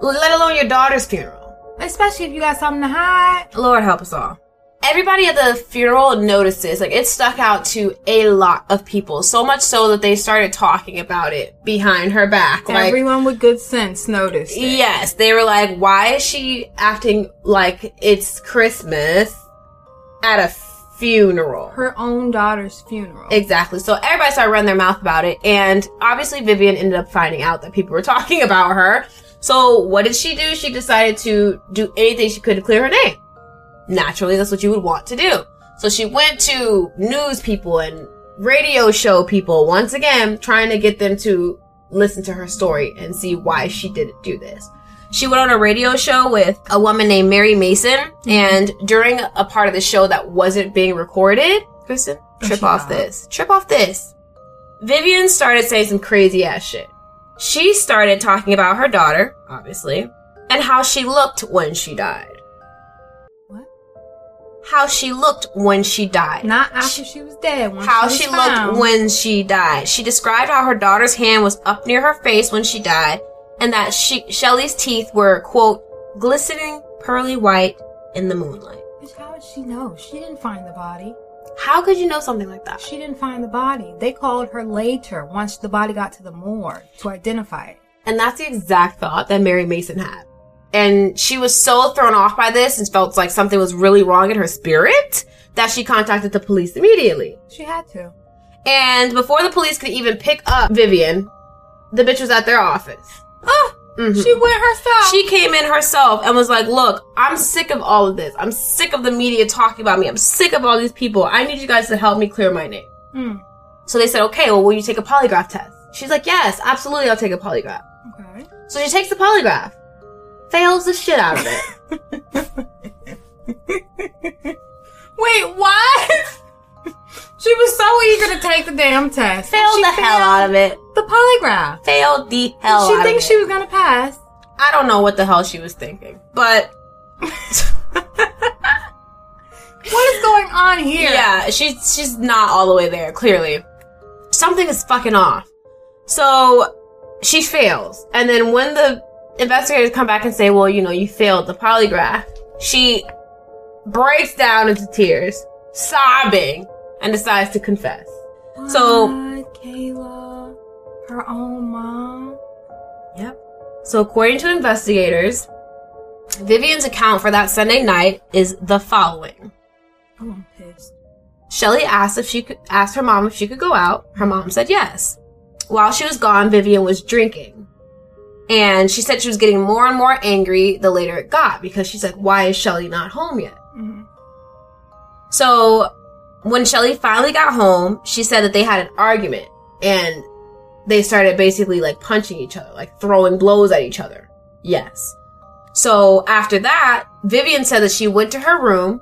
S1: Let alone your daughter's funeral.
S2: Especially if you got something to hide.
S1: Lord help us all. Everybody at the funeral noticed this. Like, it stuck out to a lot of people. So much so that they started talking about it behind her back. Like,
S2: Everyone with good sense noticed. it.
S1: yes, they were like, why is she acting like it's Christmas at a funeral?
S2: Her own daughter's funeral.
S1: Exactly. So everybody started running their mouth about it. And obviously Vivian ended up finding out that people were talking about her. So what did she do? She decided to do anything she could to clear her name. Naturally, that's what you would want to do. So she went to news people and radio show people once again, trying to get them to listen to her story and see why she didn't do this. She went on a radio show with a woman named Mary Mason, mm-hmm. and during a part of the show that wasn't being recorded, Kristen, trip
S2: oh,
S1: off
S2: not?
S1: this. Trip off this. Vivian started saying some crazy ass shit. She started talking about her daughter, obviously, and how she looked when she died.
S2: What?
S1: How she looked when she died.
S2: Not after she was dead. When
S1: how
S2: she,
S1: she looked when she died. She described how her daughter's hand was up near her face when she died, and that she Shelley's teeth were quote glistening pearly white in the moonlight.
S2: How did she know? She didn't find the body.
S1: How could you know something like that?
S2: She didn't find the body. They called her later once the body got to the morgue to identify it.
S1: And that's the exact thought that Mary Mason had. And she was so thrown off by this and felt like something was really wrong in her spirit that she contacted the police immediately.
S2: She had to.
S1: And before the police could even pick up Vivian, the bitch was at their office.
S2: Oh,
S1: Mhm.
S2: she went herself.
S1: She came in herself and was like, Look, I'm sick of all of this. I'm sick of the media talking about me. I'm sick of all these people. I need you guys to help me clear my name.
S2: Hmm.
S1: So they said, Okay, well, will you take a polygraph test? She's like, Yes, absolutely, I'll take a polygraph.
S2: Okay.
S1: So she takes the polygraph, fails the shit out of it.
S2: Wait, what? she was so eager to take the damn test.
S1: failed
S2: She
S1: the hell out of it.
S2: The polygraph.
S1: Failed the hell
S2: Did she
S1: out
S2: think
S1: of
S2: she was gonna pass?
S1: I don't know what the hell she was thinking, but
S2: What is going on here?
S1: yeah, she's she's not all the way there. Clearly, something is fucking off. So she fails, and then when the investigators come back and say, "Well, you know, you failed the polygraph," she breaks down into tears, sobbing, and decides to confess. So-
S2: Kayla, her own mom.
S1: Yep. So according to investigators, Vivian's account for that Sunday night is the following.
S2: Oh, I'm pissed.
S1: Shelly asked if she could asked her mom if she could go out. Her mom said yes. While she was gone, Vivian was drinking. And she said she was getting more and more angry the later it got because she's like, why is Shelly not home yet? So when Shelly finally got home, she said that they had an argument and they started basically like punching each other, like throwing blows at each other. Yes. So after that, Vivian said that she went to her room,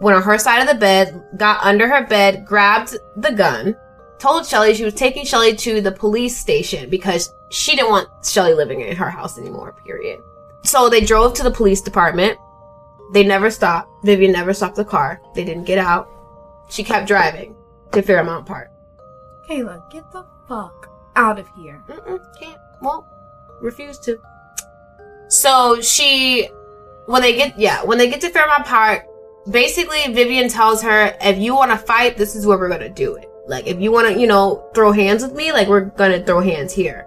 S1: went on her side of the bed, got under her bed, grabbed the gun, told Shelly she was taking Shelly to the police station because she didn't want Shelly living in her house anymore, period. So they drove to the police department. They never stopped. Vivian never stopped the car. They didn't get out. She kept driving to Fairmount Park.
S2: Kayla, get the fuck out of here.
S1: Mm-mm, can't. Won't. Refuse to. So she, when they get, yeah, when they get to Fairmount Park, basically Vivian tells her, if you want to fight, this is where we're going to do it. Like, if you want to, you know, throw hands with me, like, we're going to throw hands here.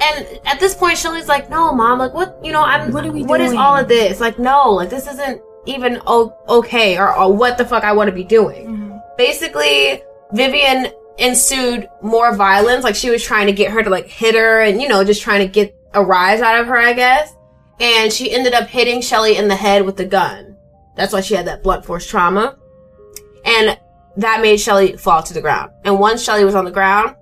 S1: And at this point, Shelly's like, no, mom, like, what, you know, I'm,
S2: What are we
S1: What is
S2: doing?
S1: all of this? Like, no, like, this isn't even o- okay or, or what the fuck I want to be doing
S2: Mm-hmm.
S1: basically Vivian ensued more violence. Like she was trying to get her to like hit her and, you know, just trying to get a rise out of her, I guess. And she ended up hitting Shelly in the head with the gun. That's why she had that blunt force trauma. And that made Shelly fall to the ground. And once Shelly was on the ground,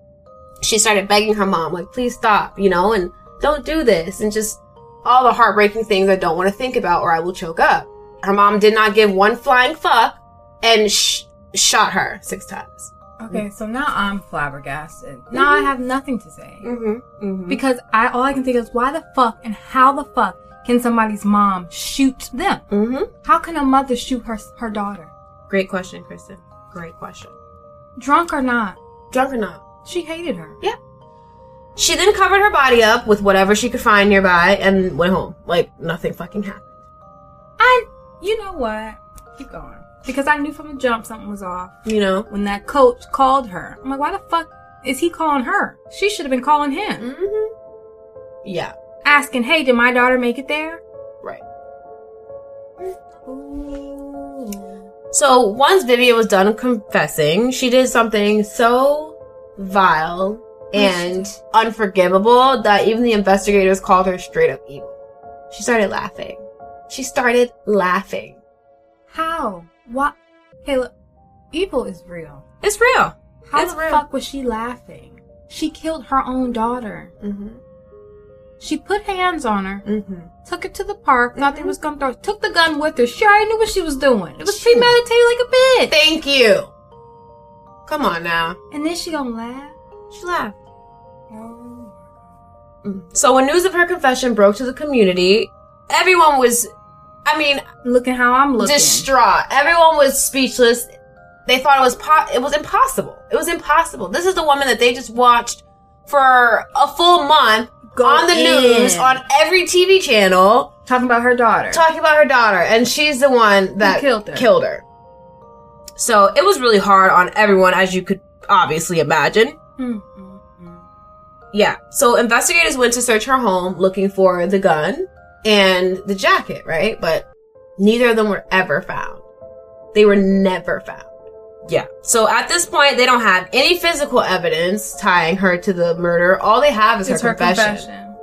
S1: she started begging her mom, like, please stop, you know, and don't do this. And just all the heartbreaking things I don't want to think about or I will choke up. Her mom did not give one flying fuck and sh- shot her six times.
S2: Okay, so now I'm flabbergasted. Now I have nothing to say.
S1: Mm-hmm. mm-hmm.
S2: Because I all I can think is why the fuck and how the fuck can somebody's mom shoot them?
S1: mm-hmm.
S2: How can a mother shoot her her daughter?
S1: Great question, Kristen. Great question.
S2: Drunk or not,
S1: Drunk or not?
S2: She hated her.
S1: Yeah. She then covered her body up with whatever she could find nearby and went home. Like nothing fucking happened.
S2: I, you know what? Keep going. Because I knew from the jump something was off.
S1: You know?
S2: When that coach called her, I'm like, why the fuck is he calling her? She should have been calling him,
S1: Mm-hmm. Yeah.
S2: asking, "Hey, did my daughter make it there?"
S1: Right.
S2: Ooh.
S1: So once Vivian was done confessing, she did something so vile and unforgivable that even the investigators called her straight up evil. She started laughing. She started laughing.
S2: How? What? Hey, look, evil is real.
S1: It's real.
S2: How
S1: It's
S2: the
S1: real.
S2: fuck was she laughing? She killed her own daughter.
S1: Mm-hmm.
S2: She put hands on her,
S1: Mm-hmm.
S2: took her to the park, thought they was gonna throw, took the gun with her. She already knew what she was doing. It was
S1: She-
S2: premeditated like a bitch.
S1: Thank you. Come on now.
S2: And then she gonna laugh.
S1: She laughed. Oh mm. So when news of her confession broke to the community, everyone was, I mean,
S2: Looking how I'm looking.
S1: distraught. Everyone was speechless. They thought it was po- it was impossible. It was impossible. This is the woman that they just watched for a full month
S2: Go
S1: on the news on every TV channel
S2: Talking about her daughter.
S1: talking about her daughter, and she's the one that
S2: killed her.
S1: Killed her. So it was really hard on everyone, as you could obviously imagine.
S2: Mm, mm, mm.
S1: Yeah. So investigators went to search her home looking for the gun and the jacket, right? But neither of them were ever found. They were never found. Yeah. So at this point, they don't have any physical evidence tying her to the murder. All they have is her,
S2: her
S1: confession.
S2: confession.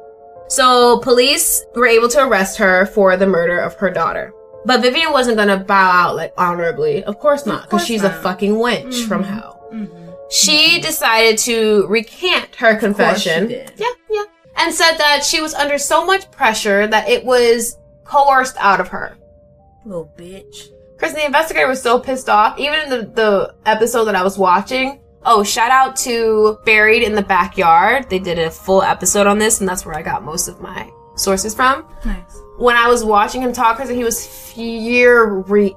S1: So police were able to arrest her for the murder of her daughter. But Vivian wasn't gonna bow out like honorably. Of course not, because she's a fucking wench from hell.
S2: Mhm.
S1: She decided to recant her confession. Yeah, yeah. And said that she was under so much pressure that it was coerced out of her.
S2: Little bitch.
S1: Chris, the investigator was so pissed off. Even in the, the episode that I was watching. Oh, shout out to Buried in the Backyard. They did a full episode on this, and that's where I got most of my sources from.
S2: Nice.
S1: When I was watching him talk, Chris, he was furious.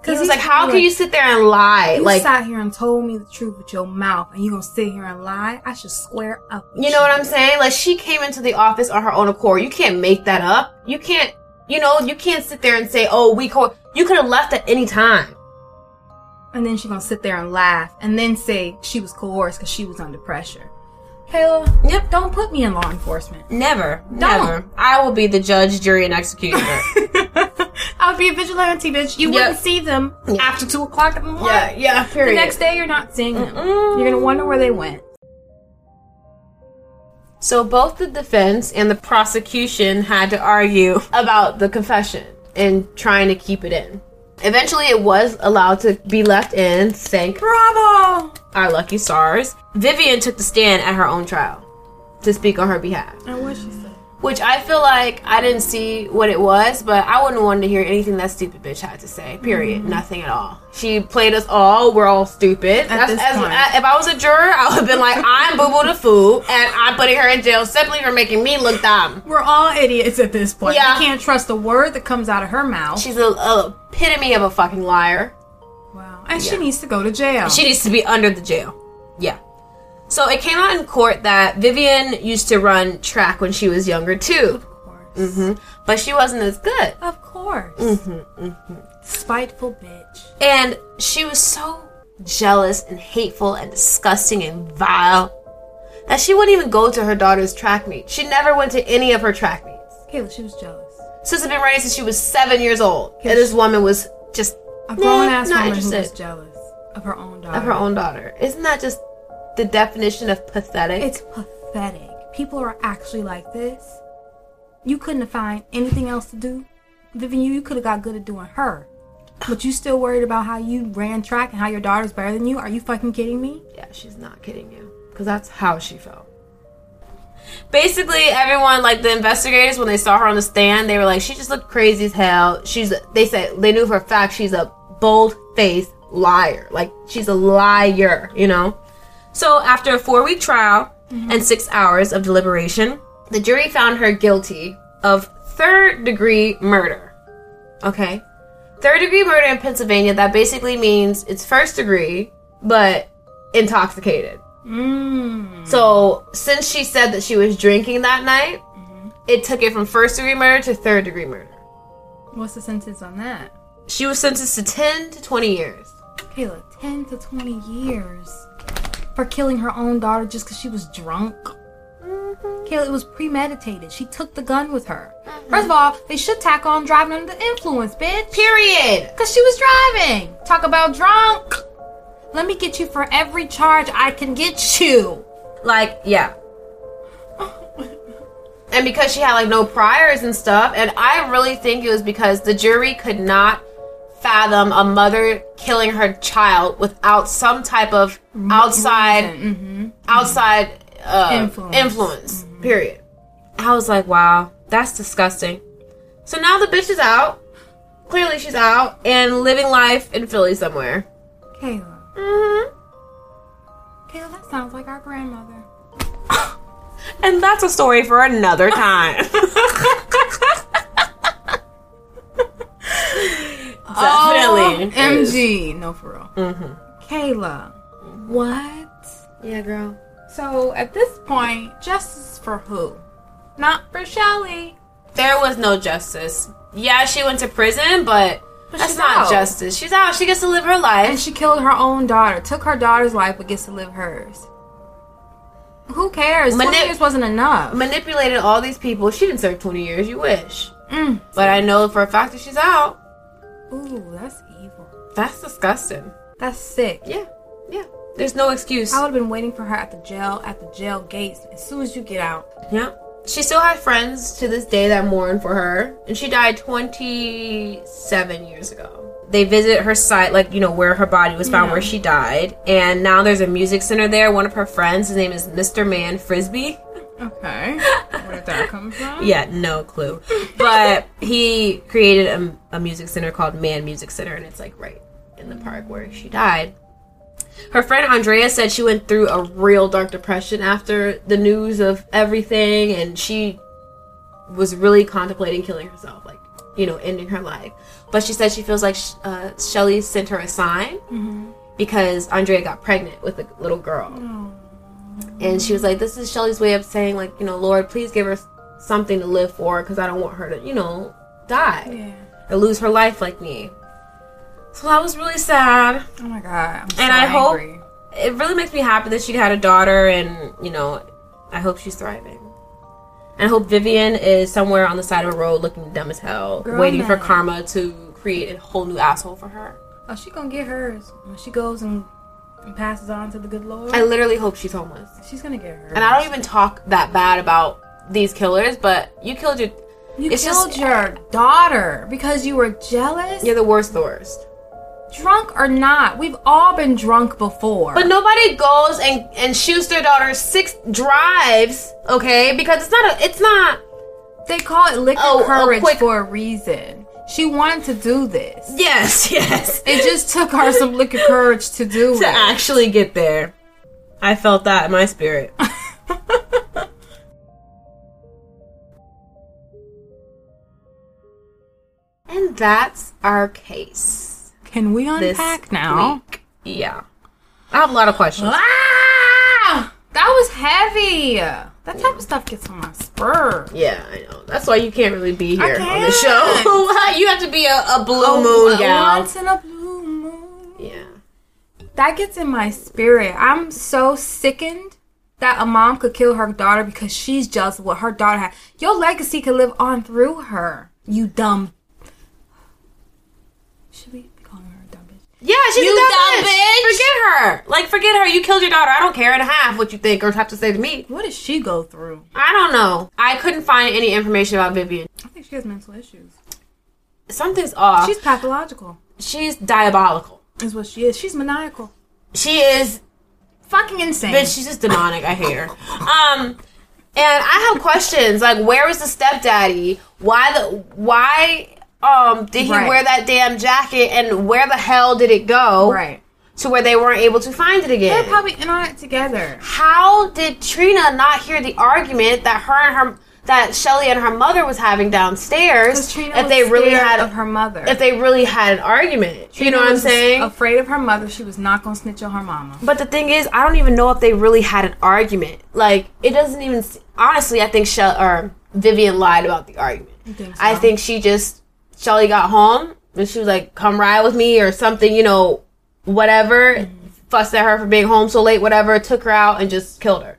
S1: Because
S2: he
S1: was like, "How can you sit there and lie?
S2: You
S1: like,
S2: sat here and told me the truth with your mouth, and you gonna sit here and lie? I should square up.
S1: You know what I'm saying? Like she came into the office on her own accord. You can't make that up. You can't, you know, you can't sit there and say, "Oh, we co." You could have left at any time.
S2: And then she gonna sit there and laugh, and then say she was coerced because she was under pressure. Kayla,
S1: Yep.
S2: don't put me in law enforcement.
S1: Never,
S2: Don't.
S1: never. I will be the judge, jury, and executioner.
S2: I'll be a vigilante, bitch. You
S1: Yeah.
S2: wouldn't see them
S1: Yeah.
S2: after two o'clock in the morning.
S1: yeah, yeah.
S2: The next day, you're not seeing them.
S1: Mm-mm.
S2: You're gonna wonder where they went.
S1: So both the defense and the prosecution had to argue about the confession and trying to keep it in. Eventually, it was allowed to be left in. Thank
S2: Bravo!
S1: our lucky stars. Vivian took the stand at her own trial to speak on her behalf.
S2: And what she?
S1: Which I feel like I didn't see what it was, but I wouldn't want to hear anything that stupid bitch had to say. Period. Mm-hmm. Nothing at all. She played us all. We're all stupid. As-
S2: point.
S1: a- if I was a juror, I would have been like, I'm Boo Boo the Foo, and I'm putting her in jail simply for making me look dumb.
S2: We're all idiots at this point.
S1: Yeah.
S2: You can't trust a word that comes out of her mouth.
S1: She's a, a epitome of a fucking liar.
S2: wow. And
S1: Yeah.
S2: she needs to go to jail.
S1: She needs to be under the jail. Yeah. So it came out in court that Vivian used to run track when she was younger too,
S2: of course.
S1: hmm but she wasn't as good.
S2: Of course.
S1: Mm-hmm,
S2: Spiteful bitch.
S1: And she was so jealous and hateful and disgusting and vile that she wouldn't even go to her daughter's track meet. She never went to any of her track meets.
S2: Kayla, she was jealous.
S1: Sis had been running since she was seven years old. And this woman was just
S2: A grown
S1: nah,
S2: ass woman who was jealous of her own daughter.
S1: of her own daughter. Isn't that just the definition of pathetic?
S2: It's pathetic. People are actually like this. You couldn't have found anything else to do. Vivian, you, you could have got good at doing her. But you still worried about how you ran track and how your daughter's better than you? Are you fucking kidding me?
S1: Yeah, she's not kidding you. Because that's how she felt. Basically, everyone, like the investigators, when they saw her on the stand, they were like, she just looked crazy as hell. She's, they said, they knew for a fact she's a bold faced liar. Like, she's a liar, you know? So, after a four week trial and six hours of deliberation, the jury found her guilty of third degree murder. Okay? Third degree murder in Pennsylvania, that basically means it's first degree, but intoxicated.
S2: Mmm.
S1: So, since she said that she was drinking that night, mm-hmm. it took it from first degree murder to third degree murder.
S2: What's the sentence on that?
S1: She was sentenced to 10 to 20 years.
S2: Kayla, 10 to 20 years for killing her own daughter just because she was drunk. Mm-hmm. Kayla, it was premeditated. She took the gun with her. Mm-hmm. First of all, they should tack on driving under the influence, bitch.
S1: Period.
S2: Because she was driving. Talk about drunk. Let me get you for every charge I can get you.
S1: Like, yeah. And because she had like no priors and stuff, and I really think it was because the jury could not fathom a mother killing her child without some type of outside
S2: Mm-hmm.
S1: outside uh,
S2: Influence.
S1: influence. Period. I was like, wow, that's disgusting. So now the bitch is out. Clearly, she's out and living life in Philly somewhere.
S2: Kayla.
S1: hmm
S2: Kayla, that sounds like our grandmother.
S1: And that's a story for another time. Definitely.
S2: MG. No, for real.
S1: Mm-hmm.
S2: Kayla. What?
S1: Yeah, girl.
S2: So at this point, justice for who? Not for Shelly.
S1: There was no justice. Yeah, she went to prison, but, that's not
S2: out.
S1: justice. She's out. She gets to live her life.
S2: And she killed her own daughter. Took her daughter's life, but gets to live hers. Who cares?
S1: Manip-
S2: 20 years wasn't enough.
S1: manipulated all these people. She didn't serve 20 years. You wish.
S2: Mm.
S1: But I know for a fact that she's out.
S2: Ooh, that's evil.
S1: That's disgusting.
S2: That's sick.
S1: Yeah, yeah. There's no excuse.
S2: I would have been waiting for her at the jail, at the jail gates, as soon as you get out.
S1: Yeah. She still has friends to this day that mourn for her, and she died 27 years ago. They visit her site, like, you know, where her body was found, where she died, and now there's a music center there. One of her friends, his name is Mr. Mann Frisby.
S2: Okay. Where did that come from?
S1: Yeah, no clue. But he created a, a music center called Mann Music Center, and it's like right in the park where she died. Her friend Andrea said she went through a real dark depression after the news of everything, and she was really contemplating killing herself, like, you know, ending her life. But she said she feels like uh, Shelly sent her a sign because Andrea got pregnant with a little girl. And she was like, this is Shelly's way of saying, like, you know, Lord, please give her something to live for because I don't want her to, you know, die
S2: Yeah.
S1: or lose her life like me. So that was really sad.
S2: Oh my god. I'm so
S1: And I hope- It really makes me happy that she had a daughter and, you know, I hope she's thriving. And I hope Vivian is somewhere on the side of a road looking dumb as hell,
S2: Girl,
S1: waiting for karma to create a whole new asshole for her.
S2: Oh, she gonna get hers when she goes and, and passes on to the good Lord.
S1: I literally hope she's homeless.
S2: She's gonna get hers.
S1: And I don't even talk that bad about these killers, but you killed your.
S2: You
S1: it's
S2: killed
S1: just-
S2: your daughter because you were jealous.
S1: You're the worst, the worst.
S2: drunk or not, we've all been drunk before.
S1: But nobody goes and and shoots their daughter six drives, okay? Because it's not a. It's not.
S2: they call it liquor
S1: Oh, oh,
S2: courage
S1: quick-
S2: for a reason. She wanted to do this.
S1: Yes, yes.
S2: It just took her some liquor courage to do
S1: to
S2: it.
S1: actually get there. I felt that in my spirit. and that's our case
S2: Can we
S1: this
S2: unpack now?
S1: week. Yeah. I have a lot of questions.
S2: Ah! That was heavy. That type of stuff gets on my spur.
S1: Yeah, I know. That's why you can't really be here on the
S2: can't.
S1: show. you have to be a, a blue
S2: Oh,
S1: moon gal.
S2: Once in a blue moon.
S1: Yeah.
S2: That gets in my spirit. I'm so sickened that a mom could kill her daughter because she's jealous of what her daughter had. Your legacy could live on through her. You dumb. Should we be calling her a dumb bitch?
S1: Yeah, she's
S2: You
S1: a dumb, bitch.
S2: bitch.
S1: Forget her. Like, forget her. You killed your daughter. I don't care in a half what you think or have to say to me.
S2: What did she go through?
S1: I don't know. I couldn't find any information about Vivian.
S2: I think she has mental issues.
S1: Something's off.
S2: She's pathological.
S1: She's diabolical.
S2: Is what she is. She's maniacal.
S1: She is,
S2: Fucking insane.
S1: bitch. She's just demonic. I hate her. Um, and I have questions like, where was the stepdaddy? Why the why? Um, did he
S2: Right.
S1: wear that damn jacket? And where the hell did it go?
S2: right.
S1: To where they weren't able to find it again.
S2: They're probably in on it together.
S1: How did Trina not hear the argument that her and her that Shelly and her mother was having downstairs?
S2: Trina
S1: if
S2: was
S1: they really had
S2: of her mother.
S1: if they really had an argument. you know what I'm saying?
S2: Afraid of her mother, she was not gonna snitch on her mama.
S1: But the thing is, I don't even know if they really had an argument. Like, it doesn't even. Honestly, I think Shell or Vivian lied about the argument.
S2: think so?
S1: I think she just Shelly got home and she was like, "Come ride with me" or something. You know, whatever.
S2: Mm-hmm.
S1: Fussed at her for being home so late. Whatever. Took her out and just killed her.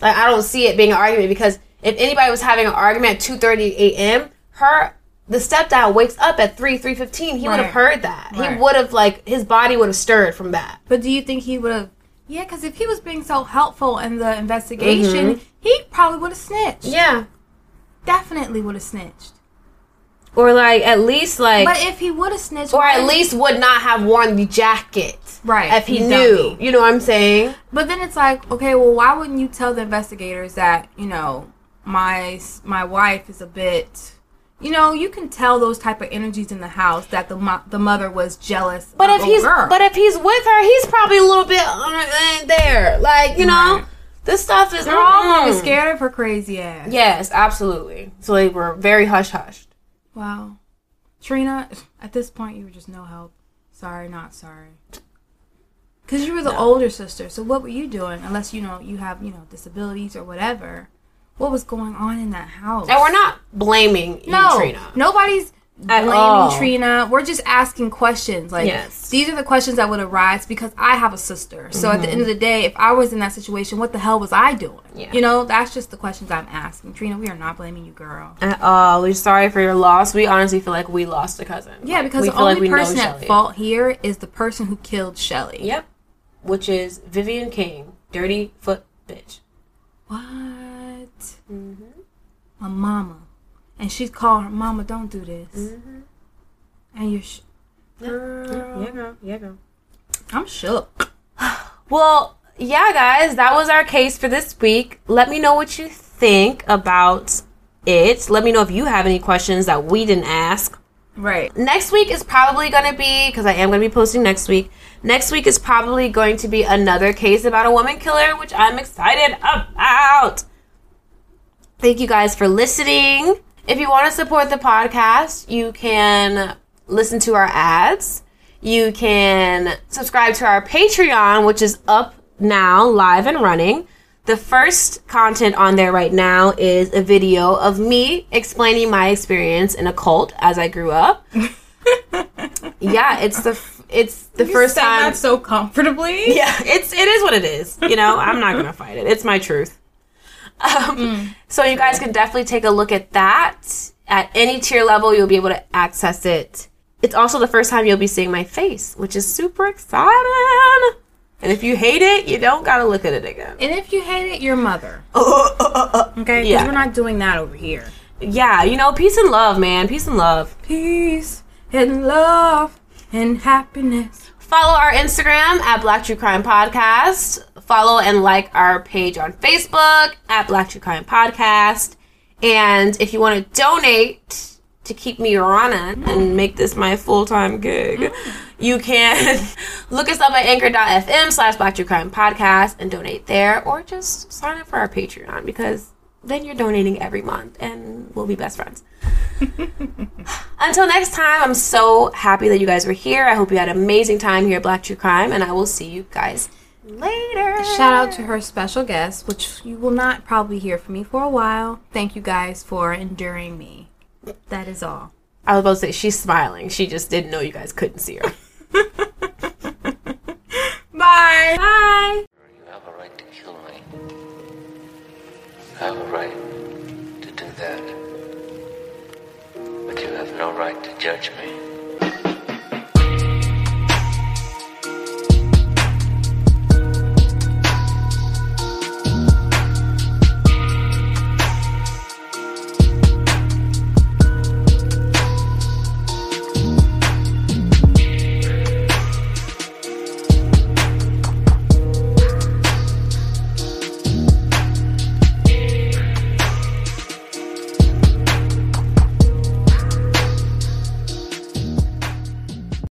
S1: Like, I don't see it being an argument because if anybody was having an argument at two thirty a.m., her the stepdad wakes up at three three fifteen. He would have heard that.
S2: Right.
S1: He would have like his body would have stirred from that.
S2: But do you think he would have? Yeah, because if he was being so helpful in the investigation, he probably would have snitched.
S1: Mm-hmm. Yeah.
S2: Definitely would have snitched.
S1: Or like at least like
S2: But if he would have snitched,
S1: or at least would not have worn the jacket.
S2: Right,
S1: If he knew. You know what I'm saying?
S2: But then it's like, okay, well, why wouldn't you tell the investigators that you know my my wife is a bit, you know, you can tell those type of energies in the house that the mo- the mother was jealous.
S1: But if he's
S2: girl.
S1: but if he's with her, he's probably a little bit uh, there. Like, you know,
S2: Right.
S1: this stuff is
S2: they're all probably
S1: mm-mm.
S2: scared of her crazy ass.
S1: Yes, absolutely. So they were very hush hushed.
S2: Wow. Trina, at this point, you were just no help. Sorry, not sorry. Because you were the older sister, so what were you doing? Unless, you know, you have, you know, disabilities or whatever. What was going on in that house?
S1: And we're not blaming you,
S2: no,
S1: Trina.
S2: nobody's,
S1: At
S2: blaming
S1: all.
S2: Trina. We're just asking questions. Like
S1: Yes.
S2: these are the questions that would arise because I have a sister. So at the end of the day, if I was in that situation, what the hell was I doing?
S1: Yeah.
S2: You know, that's just the questions I'm asking. Trina, we are not blaming you, girl.
S1: At all. We're sorry for your loss. We honestly feel like we lost a cousin.
S2: Yeah,
S1: Like,
S2: because the
S1: like
S2: only
S1: we
S2: person at fault here is the person who killed Shelly.
S1: Yep. Which is Vivian King, dirty foot bitch.
S2: What?
S1: Mm-hmm.
S2: My mama. And she's calling her, Mama, don't do this.
S1: Mm-hmm.
S2: And you're. Sh- Girl.
S1: Yeah, girl. Yeah, girl.
S2: I'm shook.
S1: Well, yeah, guys, that was our case for this week. Let me know what you think about it. Let me know if you have any questions that we didn't ask.
S2: Right.
S1: Next week is probably going to be, because I am going to be posting next week. Next week is probably going to be another case about a woman killer, which I'm excited about. Thank you guys for listening. If you want to support the podcast, you can listen to our ads. You can subscribe to our Patreon, which is up now, live and running. The first content on there right now is a video of me explaining my experience in a cult as I grew up. yeah, it's the f- it's the first time.
S2: so comfortably.
S1: Yeah, it's it is what it is. You know, I'm not gonna fight it. It's my truth. Um, So you guys can definitely take a look at that. At any tier level, you'll be able to access it. It's also the first time you'll be seeing my face, which is super exciting. And if you hate it, you don't gotta look at it again.
S2: And if you hate it, your mother. Okay? Because
S1: Yeah.
S2: we're not doing that over here.
S1: Yeah, you know, peace and love, man. Peace and love.
S2: Peace and love and happiness.
S1: Follow our Instagram at Black True Crime Podcast. Follow and like our page on Facebook at Black True Crime Podcast. And if you want to donate to keep me running and make this my full time gig, mm. you can look us up at anchor.fm slash Black True Crime Podcast and donate there, or just sign up for our Patreon because then you're donating every month and we'll be best friends. Until next time, I'm so happy that you guys were here. I hope you had an amazing time here at Black True Crime, and I will see you guys later.
S2: Shout out to her special guest, which you will not probably hear from me for a while. Thank you guys for enduring me. That is all.
S1: I was about to say she's smiling. She just didn't know you guys couldn't see her.
S2: Bye.
S1: Bye.
S5: You have a right to kill me. I have a right to do that. But you have no right to judge me.